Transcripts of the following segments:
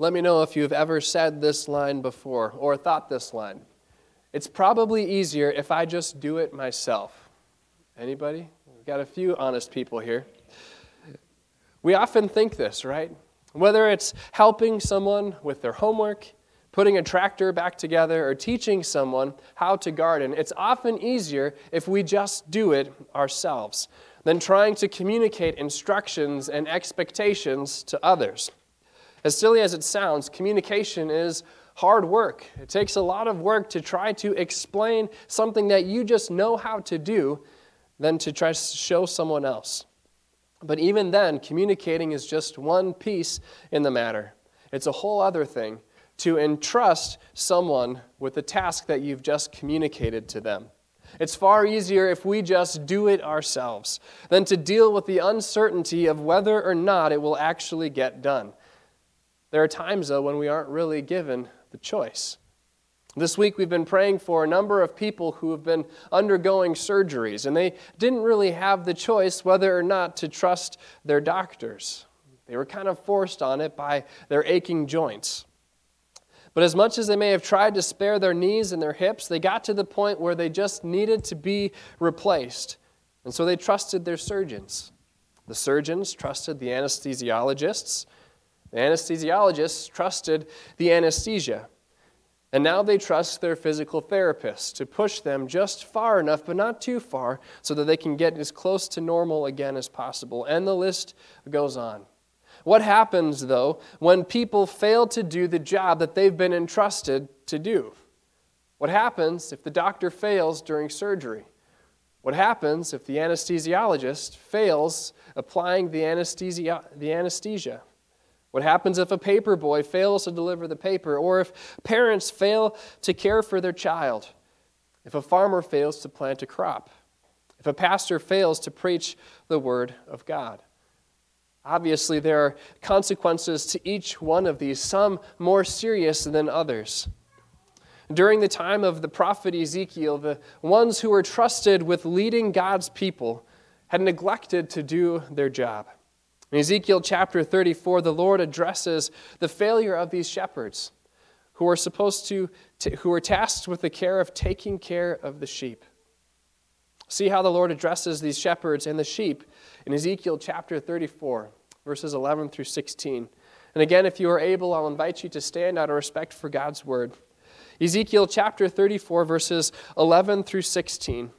Let me know if you've ever said this line before or thought this line. It's probably easier if I just do it myself. Anybody? We've got a few honest people here. We often think this, right? Whether it's helping someone with their homework, putting a tractor back together, or teaching someone how to garden, it's often easier if we just do it ourselves than trying to communicate instructions and expectations to others. As silly as it sounds, communication is hard work. It takes a lot of work to try to explain something that you just know how to do than to try to show someone else. But even then, communicating is just one piece in the matter. It's a whole other thing to entrust someone with the task that you've just communicated to them. It's far easier if we just do it ourselves than to deal with the uncertainty of whether or not it will actually get done. There are times, though, when we aren't really given the choice. This week, we've been praying for a number of people who have been undergoing surgeries, and they didn't really have the choice whether or not to trust their doctors. They were kind of forced on it by their aching joints. But as much as they may have tried to spare their knees and their hips, they got to the point where they just needed to be replaced. And so they trusted their surgeons. The surgeons trusted the anesthesiologists, the anesthesiologists trusted the anesthesia. And now they trust their physical therapists to push them just far enough, but not too far, so that they can get as close to normal again as possible. And the list goes on. What happens, though, when people fail to do the job that they've been entrusted to do? What happens if the doctor fails during surgery? What happens if the anesthesiologist fails applying the anesthesia? The anesthesia? What happens if a paper boy fails to deliver the paper, or if parents fail to care for their child? If a farmer fails to plant a crop? If a pastor fails to preach the word of God? Obviously, there are consequences to each one of these, some more serious than others. During the time of the prophet Ezekiel, the ones who were trusted with leading God's people had neglected to do their job. In Ezekiel chapter 34, the Lord addresses the failure of these shepherds who are supposed to, who are tasked with the care of taking care of the sheep. See how the Lord addresses these shepherds and the sheep in Ezekiel chapter 34, verses 11 through 16. And again, if you are able, I'll invite you to stand out of respect for God's word. Ezekiel chapter 34, verses 11 through 16.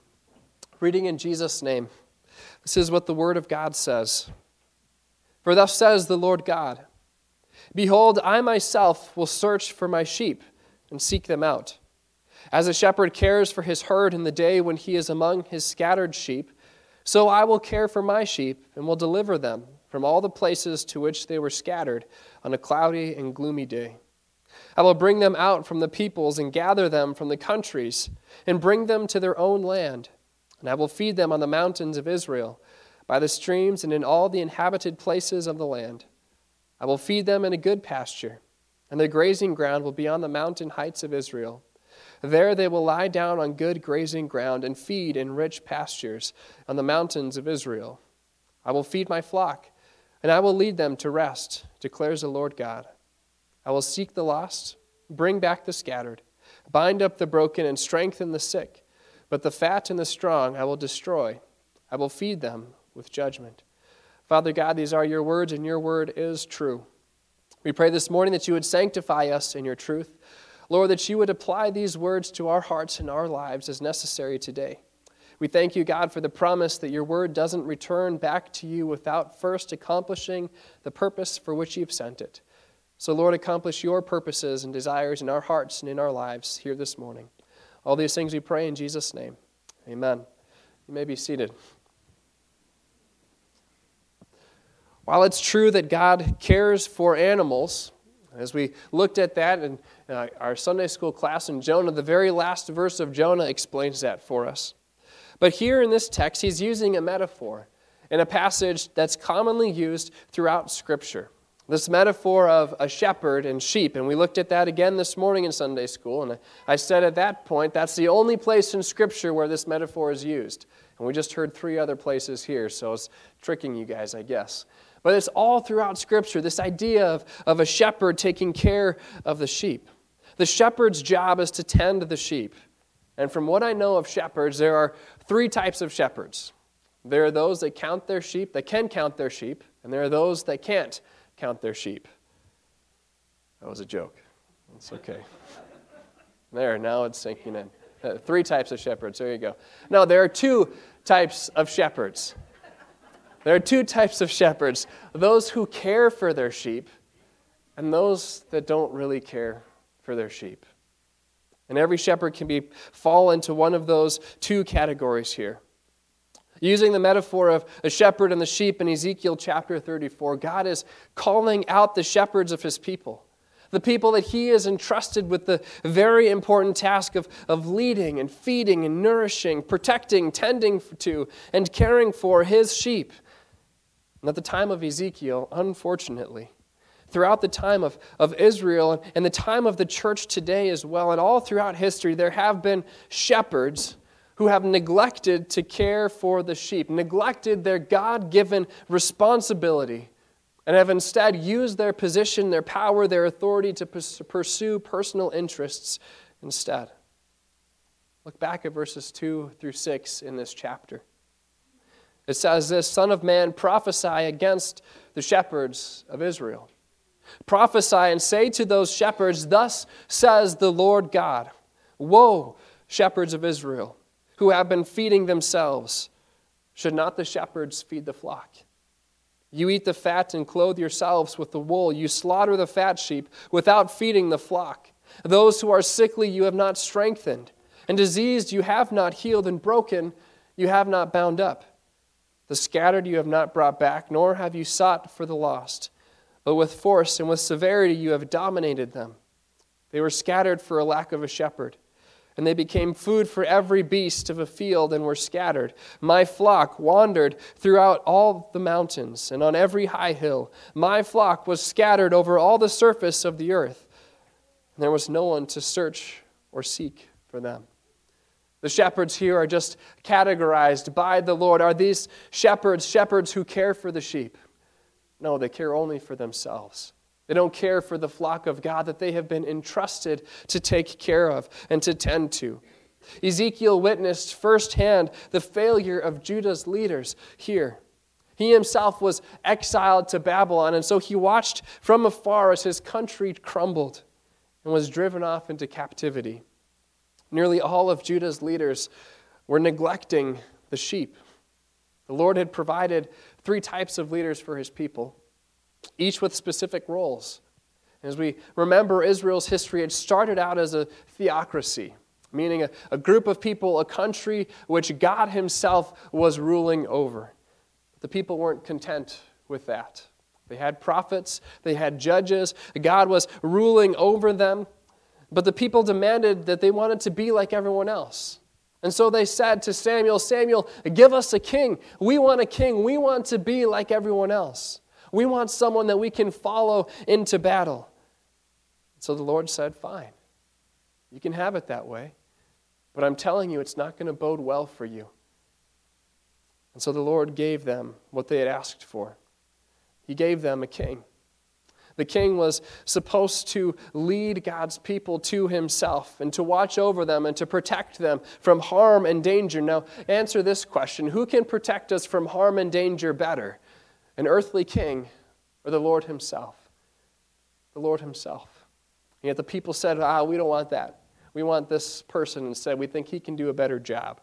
Reading in Jesus' name. This is what the word of God says. For thus says the Lord God Behold, I myself will search for my sheep and seek them out. As a shepherd cares for his herd in the day when he is among his scattered sheep, so I will care for my sheep and will deliver them from all the places to which they were scattered on a cloudy and gloomy day. I will bring them out from the peoples and gather them from the countries and bring them to their own land. And I will feed them on the mountains of Israel by the streams and in all the inhabited places of the land. I will feed them in a good pasture, and their grazing ground will be on the mountain heights of Israel. There they will lie down on good grazing ground and feed in rich pastures on the mountains of Israel. I will feed my flock, and I will lead them to rest, declares the Lord God. I will seek the lost, bring back the scattered, bind up the broken, and strengthen the sick. But the fat and the strong I will destroy. I will feed them with judgment. Father God, these are your words, and your word is true. We pray this morning that you would sanctify us in your truth. Lord, that you would apply these words to our hearts and our lives as necessary today. We thank you, God, for the promise that your word doesn't return back to you without first accomplishing the purpose for which you've sent it. So, Lord, accomplish your purposes and desires in our hearts and in our lives here this morning. All these things we pray in Jesus' name. Amen. You may be seated. While it's true that God cares for animals, as we looked at that in uh, our Sunday school class in Jonah, the very last verse of Jonah explains that for us. But here in this text, he's using a metaphor in a passage that's commonly used throughout Scripture. This metaphor of a shepherd and sheep. And we looked at that again this morning in Sunday school. And I said at that point, that's the only place in Scripture where this metaphor is used. And we just heard three other places here, so it's tricking you guys, I guess. But it's all throughout Scripture this idea of, of a shepherd taking care of the sheep. The shepherd's job is to tend the sheep. And from what I know of shepherds, there are three types of shepherds. There are those that count their sheep, that can count their sheep, and there are those that can't count their sheep. That was a joke. It's okay. There, now it's sinking in. Uh, three types of shepherds. There you go. Now, there are two types of shepherds. There are two types of shepherds those who care for their sheep, and those that don't really care for their sheep. And every shepherd can be fall into one of those two categories here. Using the metaphor of a shepherd and the sheep in Ezekiel chapter 34, God is calling out the shepherds of his people the people that he is entrusted with the very important task of, of leading and feeding and nourishing, protecting, tending to, and caring for his sheep. And at the time of Ezekiel, unfortunately, throughout the time of, of Israel and the time of the church today as well, and all throughout history, there have been shepherds who have neglected to care for the sheep, neglected their God given responsibility and have instead used their position, their power, their authority to pursue personal interests instead. Look back at verses 2 through 6 in this chapter. It says this Son of man, prophesy against the shepherds of Israel. Prophesy and say to those shepherds, Thus says the Lord God Woe, shepherds of Israel, who have been feeding themselves. Should not the shepherds feed the flock? You eat the fat and clothe yourselves with the wool. You slaughter the fat sheep without feeding the flock. Those who are sickly you have not strengthened, and diseased you have not healed, and broken you have not bound up. The scattered you have not brought back, nor have you sought for the lost. But with force and with severity you have dominated them. They were scattered for a lack of a shepherd and they became food for every beast of a field and were scattered. My flock wandered throughout all the mountains and on every high hill. My flock was scattered over all the surface of the earth, and there was no one to search or seek for them. The shepherds here are just categorized by the Lord. Are these shepherds shepherds who care for the sheep? No, they care only for themselves. They don't care for the flock of God that they have been entrusted to take care of and to tend to. Ezekiel witnessed firsthand the failure of Judah's leaders here. He himself was exiled to Babylon, and so he watched from afar as his country crumbled and was driven off into captivity. Nearly all of Judah's leaders were neglecting the sheep. The Lord had provided three types of leaders for his people each with specific roles. As we remember Israel's history, it started out as a theocracy, meaning a, a group of people, a country which God Himself was ruling over. The people weren't content with that. They had prophets, they had judges, God was ruling over them, but the people demanded that they wanted to be like everyone else. And so they said to Samuel, Samuel, give us a king. We want a king. We want to be like everyone else. We want someone that we can follow into battle. So the Lord said, Fine, you can have it that way, but I'm telling you, it's not going to bode well for you. And so the Lord gave them what they had asked for. He gave them a king. The king was supposed to lead God's people to himself and to watch over them and to protect them from harm and danger. Now, answer this question Who can protect us from harm and danger better? an earthly king or the Lord Himself? The Lord Himself. And yet the people said, ah, we don't want that. We want this person instead. We think he can do a better job.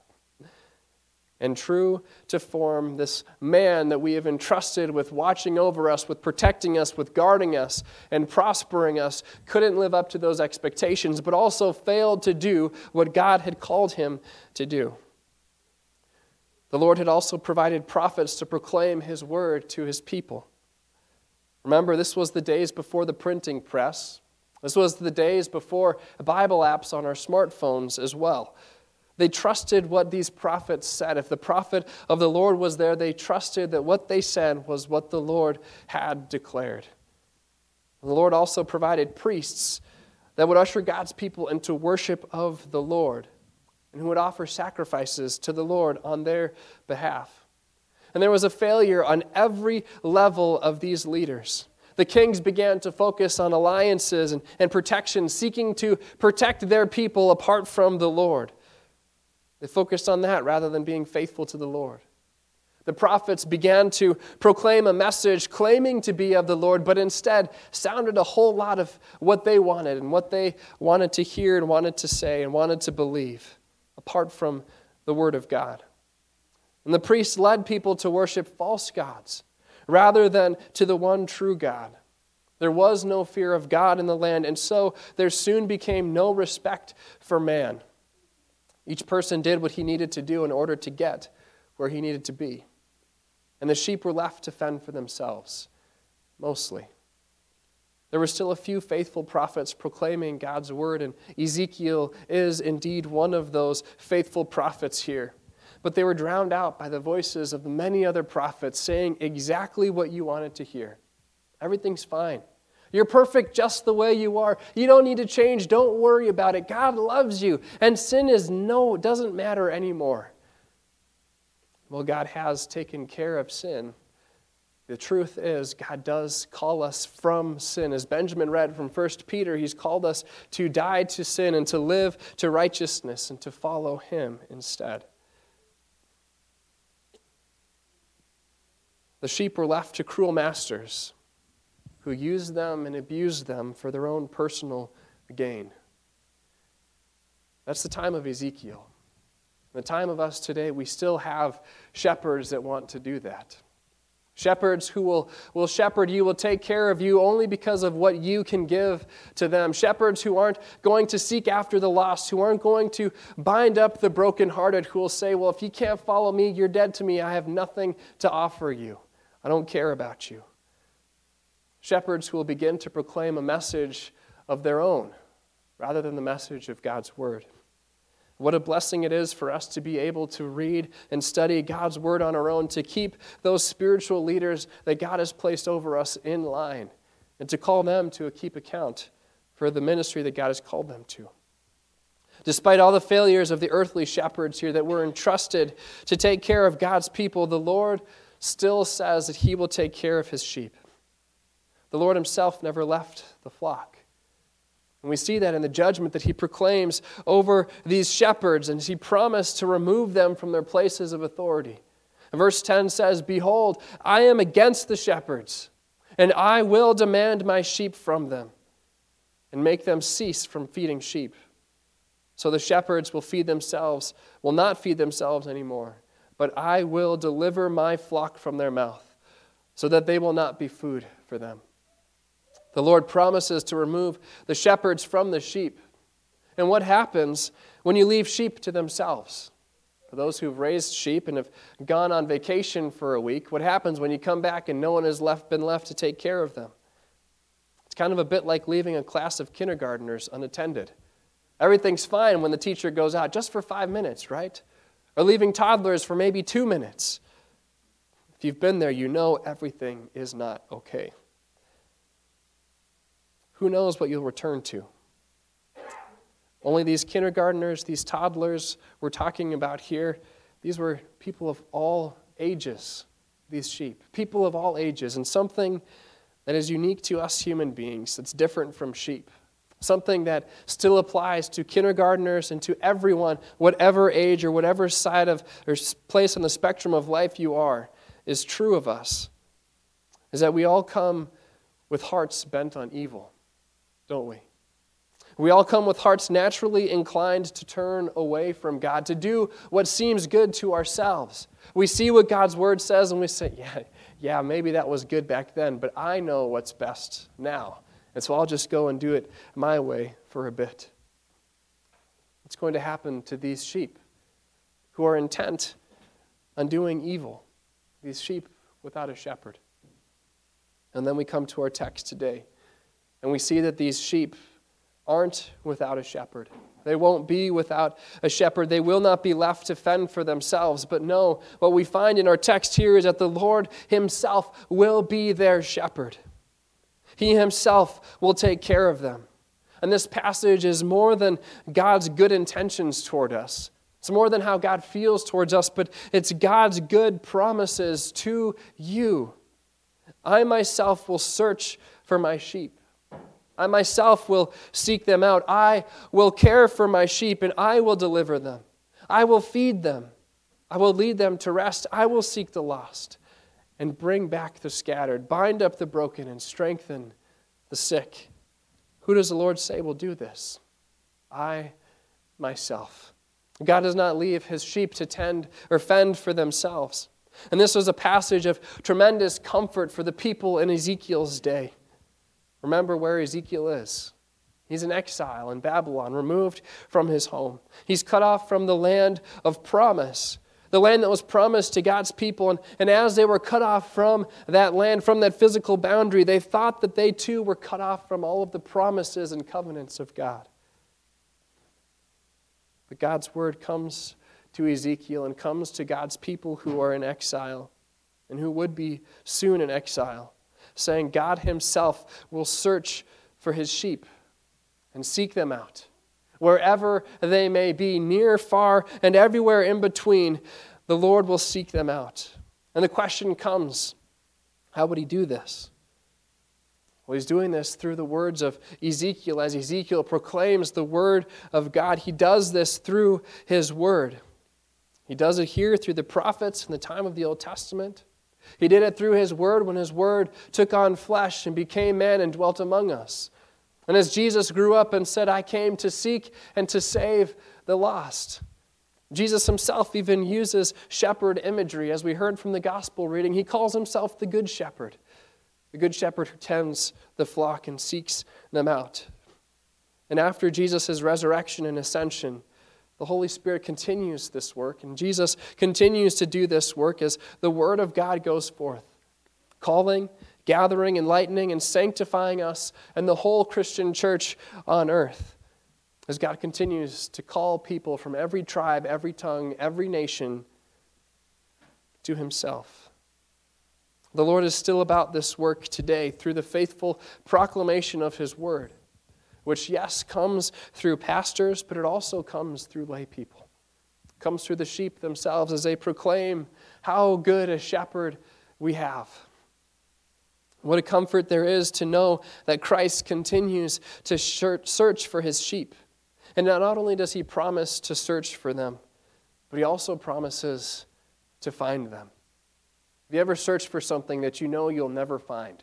And true to form, this man that we have entrusted with watching over us, with protecting us, with guarding us, and prospering us, couldn't live up to those expectations, but also failed to do what God had called him to do. The Lord had also provided prophets to proclaim his word to his people. Remember, this was the days before the printing press. This was the days before Bible apps on our smartphones as well. They trusted what these prophets said. If the prophet of the Lord was there, they trusted that what they said was what the Lord had declared. The Lord also provided priests that would usher God's people into worship of the Lord and who would offer sacrifices to the Lord on their behalf. And there was a failure on every level of these leaders. The kings began to focus on alliances and, and protection, seeking to protect their people apart from the Lord. They focused on that rather than being faithful to the Lord. The prophets began to proclaim a message claiming to be of the Lord, but instead sounded a whole lot of what they wanted and what they wanted to hear and wanted to say and wanted to believe, apart from the Word of God. And the priests led people to worship false gods rather than to the one true God. There was no fear of God in the land, and so there soon became no respect for man. Each person did what he needed to do in order to get where he needed to be. And the sheep were left to fend for themselves, mostly. There were still a few faithful prophets proclaiming God's word, and Ezekiel is indeed one of those faithful prophets here. But they were drowned out by the voices of many other prophets saying exactly what you wanted to hear. Everything's fine. You're perfect just the way you are. You don't need to change. Don't worry about it. God loves you. And sin is no, doesn't matter anymore. Well, God has taken care of sin. The truth is, God does call us from sin. As Benjamin read from 1 Peter, he's called us to die to sin and to live to righteousness and to follow him instead. The sheep were left to cruel masters who used them and abused them for their own personal gain. That's the time of Ezekiel. In the time of us today, we still have shepherds that want to do that. Shepherds who will, will shepherd you, will take care of you only because of what you can give to them. Shepherds who aren't going to seek after the lost, who aren't going to bind up the brokenhearted, who will say, Well, if you can't follow me, you're dead to me. I have nothing to offer you. I don't care about you. Shepherds who will begin to proclaim a message of their own rather than the message of God's word. What a blessing it is for us to be able to read and study God's word on our own, to keep those spiritual leaders that God has placed over us in line, and to call them to keep account for the ministry that God has called them to. Despite all the failures of the earthly shepherds here that were entrusted to take care of God's people, the Lord still says that He will take care of His sheep. The Lord Himself never left the flock. And we see that in the judgment that he proclaims over these shepherds, and he promised to remove them from their places of authority. And verse 10 says, Behold, I am against the shepherds, and I will demand my sheep from them, and make them cease from feeding sheep. So the shepherds will feed themselves, will not feed themselves anymore, but I will deliver my flock from their mouth, so that they will not be food for them. The Lord promises to remove the shepherds from the sheep. And what happens when you leave sheep to themselves? For those who've raised sheep and have gone on vacation for a week, what happens when you come back and no one has left, been left to take care of them? It's kind of a bit like leaving a class of kindergartners unattended. Everything's fine when the teacher goes out just for five minutes, right? Or leaving toddlers for maybe two minutes. If you've been there, you know everything is not okay who knows what you'll return to? Only these kindergartners, these toddlers we're talking about here, these were people of all ages, these sheep. People of all ages, and something that is unique to us human beings that's different from sheep. Something that still applies to kindergartners and to everyone, whatever age or whatever side of or place on the spectrum of life you are, is true of us. Is that we all come with hearts bent on evil don't we? We all come with hearts naturally inclined to turn away from God, to do what seems good to ourselves. We see what God's word says and we say, yeah, yeah, maybe that was good back then, but I know what's best now. And so I'll just go and do it my way for a bit. What's going to happen to these sheep who are intent on doing evil? These sheep without a shepherd. And then we come to our text today. And we see that these sheep aren't without a shepherd. They won't be without a shepherd. They will not be left to fend for themselves. But no, what we find in our text here is that the Lord Himself will be their shepherd. He Himself will take care of them. And this passage is more than God's good intentions toward us. It's more than how God feels towards us, but it's God's good promises to you. I myself will search for my sheep. I myself will seek them out. I will care for my sheep and I will deliver them. I will feed them. I will lead them to rest. I will seek the lost and bring back the scattered, bind up the broken and strengthen the sick. Who does the Lord say will do this? I myself. God does not leave his sheep to tend or fend for themselves. And this was a passage of tremendous comfort for the people in Ezekiel's day. Remember where Ezekiel is. He's in exile in Babylon, removed from his home. He's cut off from the land of promise, the land that was promised to God's people. And, and as they were cut off from that land, from that physical boundary, they thought that they too were cut off from all of the promises and covenants of God. But God's word comes to Ezekiel and comes to God's people who are in exile and who would be soon in exile, saying, God Himself will search for His sheep and seek them out. Wherever they may be, near, far, and everywhere in between, the Lord will seek them out. And the question comes how would He do this? Well, he's doing this through the words of Ezekiel as Ezekiel proclaims the word of God. He does this through his word. He does it here through the prophets in the time of the Old Testament. He did it through his word when his word took on flesh and became man and dwelt among us. And as Jesus grew up and said, I came to seek and to save the lost. Jesus himself even uses shepherd imagery, as we heard from the gospel reading. He calls himself the Good Shepherd the good shepherd who tends the flock and seeks them out. And after Jesus' resurrection and ascension, the Holy Spirit continues this work, and Jesus continues to do this work as the Word of God goes forth, calling, gathering, enlightening, and sanctifying us and the whole Christian church on earth. As God continues to call people from every tribe, every tongue, every nation to Himself. The Lord is still about this work today through the faithful proclamation of His word, which, yes, comes through pastors, but it also comes through lay people. It comes through the sheep themselves as they proclaim how good a shepherd we have. What a comfort there is to know that Christ continues to search for his sheep. And not only does he promise to search for them, but he also promises to find them. Have you ever searched for something that you know you'll never find?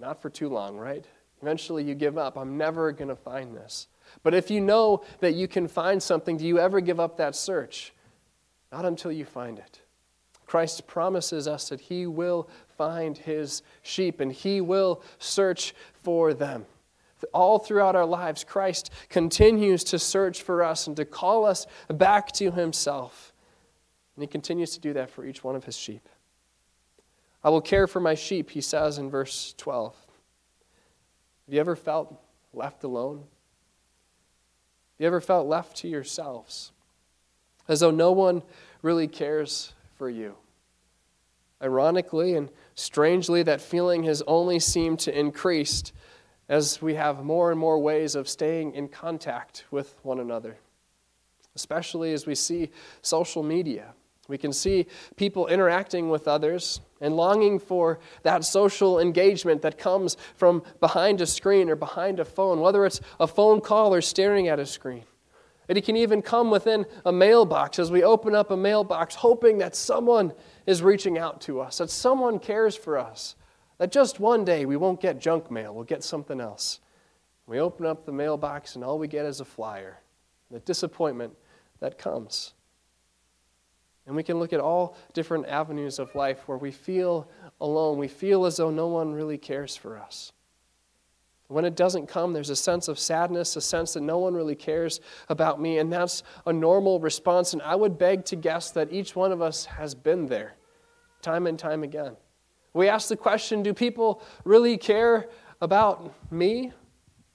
Not for too long, right? Eventually you give up. I'm never going to find this. But if you know that you can find something, do you ever give up that search? Not until you find it. Christ promises us that He will find His sheep and He will search for them. All throughout our lives, Christ continues to search for us and to call us back to Himself. And He continues to do that for each one of His sheep. I will care for my sheep, he says in verse 12. Have you ever felt left alone? Have you ever felt left to yourselves? As though no one really cares for you. Ironically and strangely, that feeling has only seemed to increase as we have more and more ways of staying in contact with one another, especially as we see social media. We can see people interacting with others and longing for that social engagement that comes from behind a screen or behind a phone, whether it's a phone call or staring at a screen. It can even come within a mailbox as we open up a mailbox, hoping that someone is reaching out to us, that someone cares for us, that just one day we won't get junk mail, we'll get something else. We open up the mailbox and all we get is a flyer, the disappointment that comes. And we can look at all different avenues of life where we feel alone. We feel as though no one really cares for us. When it doesn't come, there's a sense of sadness, a sense that no one really cares about me, and that's a normal response. And I would beg to guess that each one of us has been there time and time again. We ask the question do people really care about me?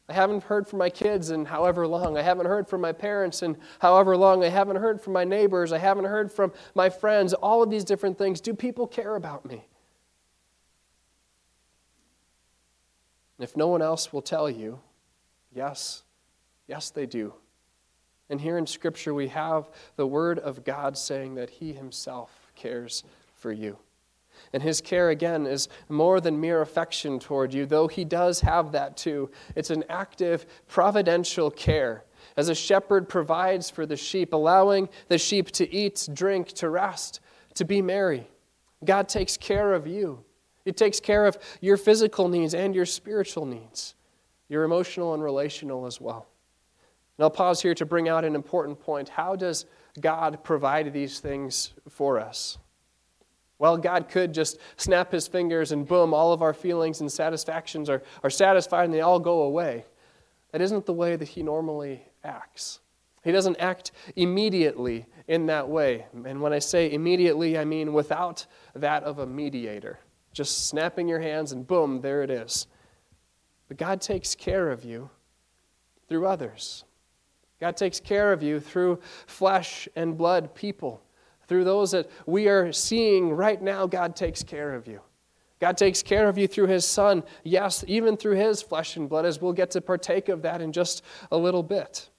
I haven't heard from my kids in however long. I haven't heard from my parents in however long. I haven't heard from my neighbors. I haven't heard from my friends. All of these different things. Do people care about me? And if no one else will tell you, yes, yes, they do. And here in Scripture, we have the Word of God saying that He Himself cares for you. And His care, again, is more than mere affection toward you, though He does have that too. It's an active, providential care. As a shepherd provides for the sheep, allowing the sheep to eat, drink, to rest, to be merry. God takes care of you. He takes care of your physical needs and your spiritual needs, your emotional and relational as well. And I'll pause here to bring out an important point. How does God provide these things for us? Well, God could just snap his fingers and boom, all of our feelings and satisfactions are, are satisfied and they all go away. That isn't the way that he normally acts. He doesn't act immediately in that way. And when I say immediately, I mean without that of a mediator. Just snapping your hands and boom, there it is. But God takes care of you through others. God takes care of you through flesh and blood people. Through those that we are seeing right now, God takes care of you. God takes care of you through His Son. Yes, even through His flesh and blood, as we'll get to partake of that in just a little bit.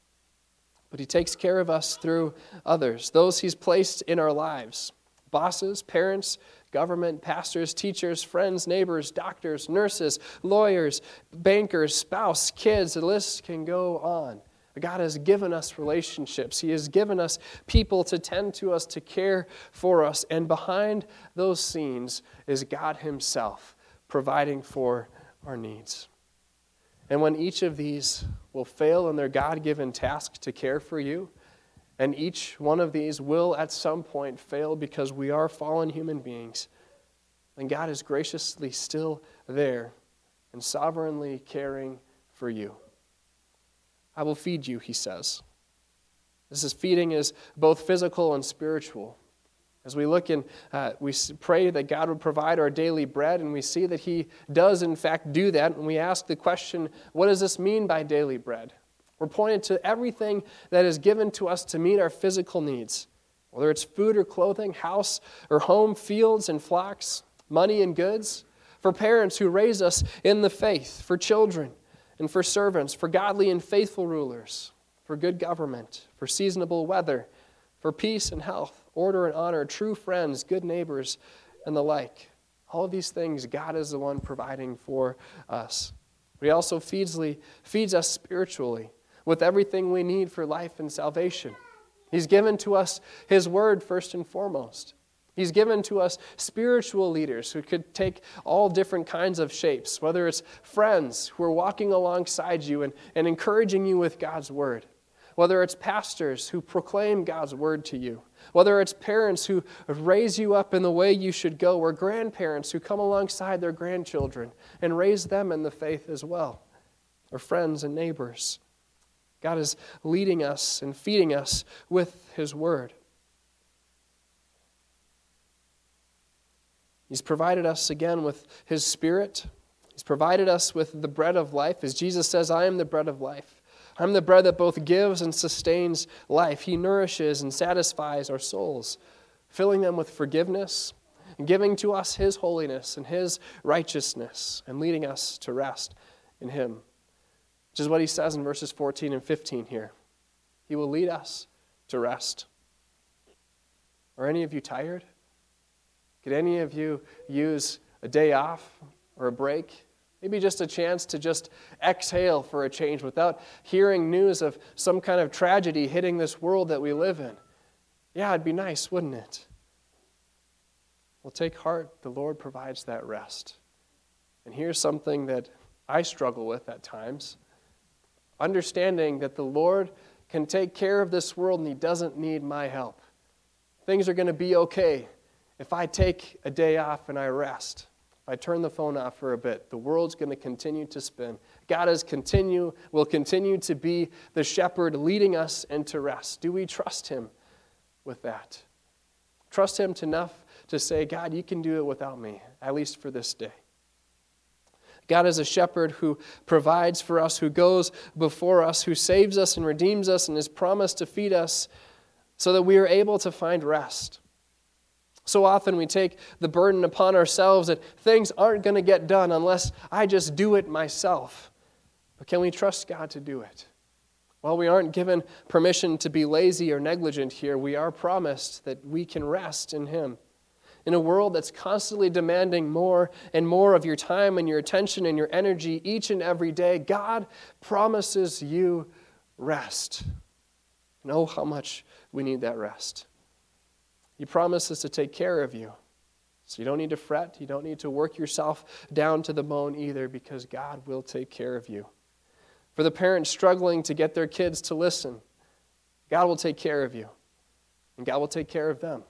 But He takes care of us through others, those He's placed in our lives bosses, parents, government, pastors, teachers, friends, neighbors, doctors, nurses, lawyers, bankers, spouse, kids. The list can go on. God has given us relationships. He has given us people to tend to us, to care for us. And behind those scenes is God Himself providing for our needs. And when each of these will fail in their God given task to care for you, and each one of these will at some point fail because we are fallen human beings, then God is graciously still there and sovereignly caring for you. I will feed you, he says. This is feeding is both physical and spiritual. As we look and uh, we pray that God would provide our daily bread, and we see that He does, in fact, do that. And we ask the question, what does this mean by daily bread? We're pointed to everything that is given to us to meet our physical needs, whether it's food or clothing, house or home, fields and flocks, money and goods. For parents who raise us in the faith, for children and for servants, for godly and faithful rulers, for good government, for seasonable weather, for peace and health, order and honor, true friends, good neighbors, and the like. All of these things, God is the one providing for us. But He also feeds, feeds us spiritually with everything we need for life and salvation. He's given to us His Word first and foremost. He's given to us spiritual leaders who could take all different kinds of shapes, whether it's friends who are walking alongside you and, and encouraging you with God's word, whether it's pastors who proclaim God's word to you, whether it's parents who raise you up in the way you should go, or grandparents who come alongside their grandchildren and raise them in the faith as well, or friends and neighbors. God is leading us and feeding us with His word. He's provided us again with His Spirit. He's provided us with the bread of life. As Jesus says, I am the bread of life. I'm the bread that both gives and sustains life. He nourishes and satisfies our souls, filling them with forgiveness and giving to us His holiness and His righteousness and leading us to rest in Him. Which is what He says in verses 14 and 15 here. He will lead us to rest. Are any of you tired? Could any of you use a day off or a break? Maybe just a chance to just exhale for a change without hearing news of some kind of tragedy hitting this world that we live in. Yeah, it'd be nice, wouldn't it? Well, take heart. The Lord provides that rest. And here's something that I struggle with at times understanding that the Lord can take care of this world and He doesn't need my help. Things are going to be okay if I take a day off and I rest, if I turn the phone off for a bit, the world's going to continue to spin. God is continue, will continue to be the shepherd leading us into rest. Do we trust him with that? Trust him enough to say, God, you can do it without me, at least for this day. God is a shepherd who provides for us, who goes before us, who saves us and redeems us, and has promised to feed us so that we are able to find rest. So often we take the burden upon ourselves that things aren't going to get done unless I just do it myself. But can we trust God to do it? While we aren't given permission to be lazy or negligent here, we are promised that we can rest in Him. In a world that's constantly demanding more and more of your time and your attention and your energy each and every day, God promises you rest. And oh, how much we need that rest. He promises to take care of you. So you don't need to fret. You don't need to work yourself down to the bone either because God will take care of you. For the parents struggling to get their kids to listen, God will take care of you, and God will take care of them.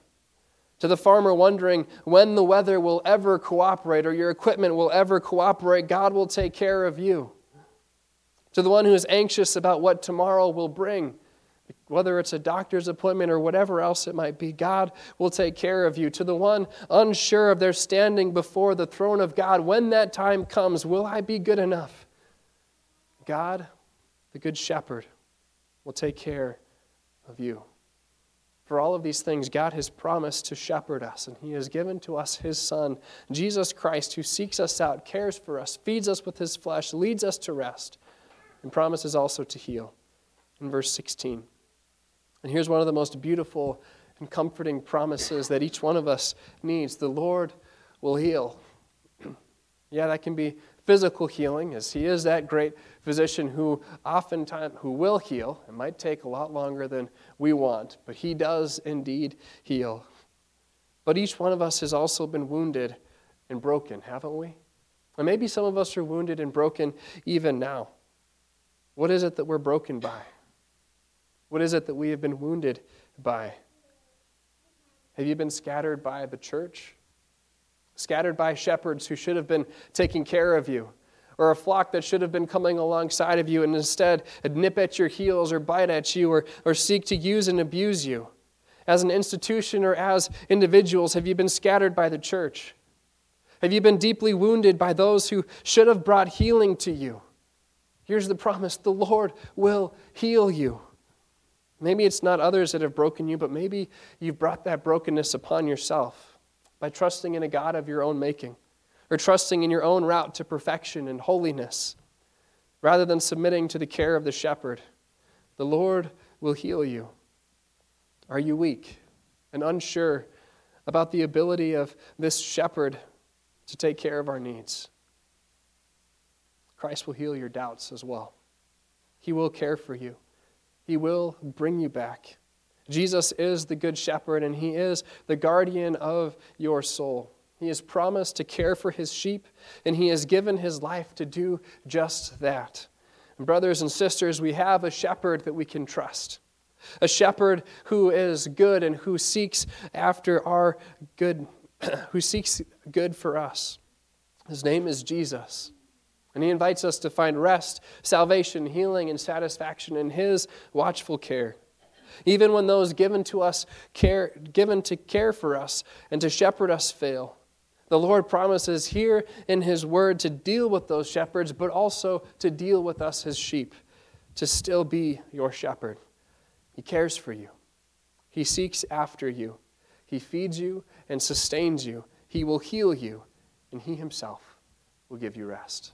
To the farmer wondering when the weather will ever cooperate or your equipment will ever cooperate, God will take care of you. To the one who is anxious about what tomorrow will bring, whether it's a doctor's appointment or whatever else it might be, God will take care of you. To the one unsure of their standing before the throne of God, when that time comes, will I be good enough? God, the Good Shepherd, will take care of you. For all of these things, God has promised to shepherd us, and He has given to us His Son, Jesus Christ, who seeks us out, cares for us, feeds us with His flesh, leads us to rest, and promises also to heal. In verse 16. And here's one of the most beautiful and comforting promises that each one of us needs the Lord will heal. yeah, that can be physical healing, as He is that great physician who oftentimes who will heal. It might take a lot longer than we want, but He does indeed heal. But each one of us has also been wounded and broken, haven't we? And maybe some of us are wounded and broken even now. What is it that we're broken by? What is it that we have been wounded by? Have you been scattered by the church? Scattered by shepherds who should have been taking care of you? Or a flock that should have been coming alongside of you and instead nip at your heels or bite at you or, or seek to use and abuse you? As an institution or as individuals, have you been scattered by the church? Have you been deeply wounded by those who should have brought healing to you? Here's the promise the Lord will heal you. Maybe it's not others that have broken you, but maybe you've brought that brokenness upon yourself by trusting in a God of your own making or trusting in your own route to perfection and holiness rather than submitting to the care of the shepherd. The Lord will heal you. Are you weak and unsure about the ability of this shepherd to take care of our needs? Christ will heal your doubts as well. He will care for you. He will bring you back. Jesus is the Good Shepherd, and He is the guardian of your soul. He has promised to care for His sheep, and He has given His life to do just that. And brothers and sisters, we have a shepherd that we can trust. A shepherd who is good and who seeks after our good, who seeks good for us. His name is Jesus. And he invites us to find rest, salvation, healing, and satisfaction in his watchful care. Even when those given to us care given to care for us and to shepherd us fail. The Lord promises here in his word to deal with those shepherds, but also to deal with us his sheep, to still be your shepherd. He cares for you. He seeks after you. He feeds you and sustains you. He will heal you, and he himself will give you rest.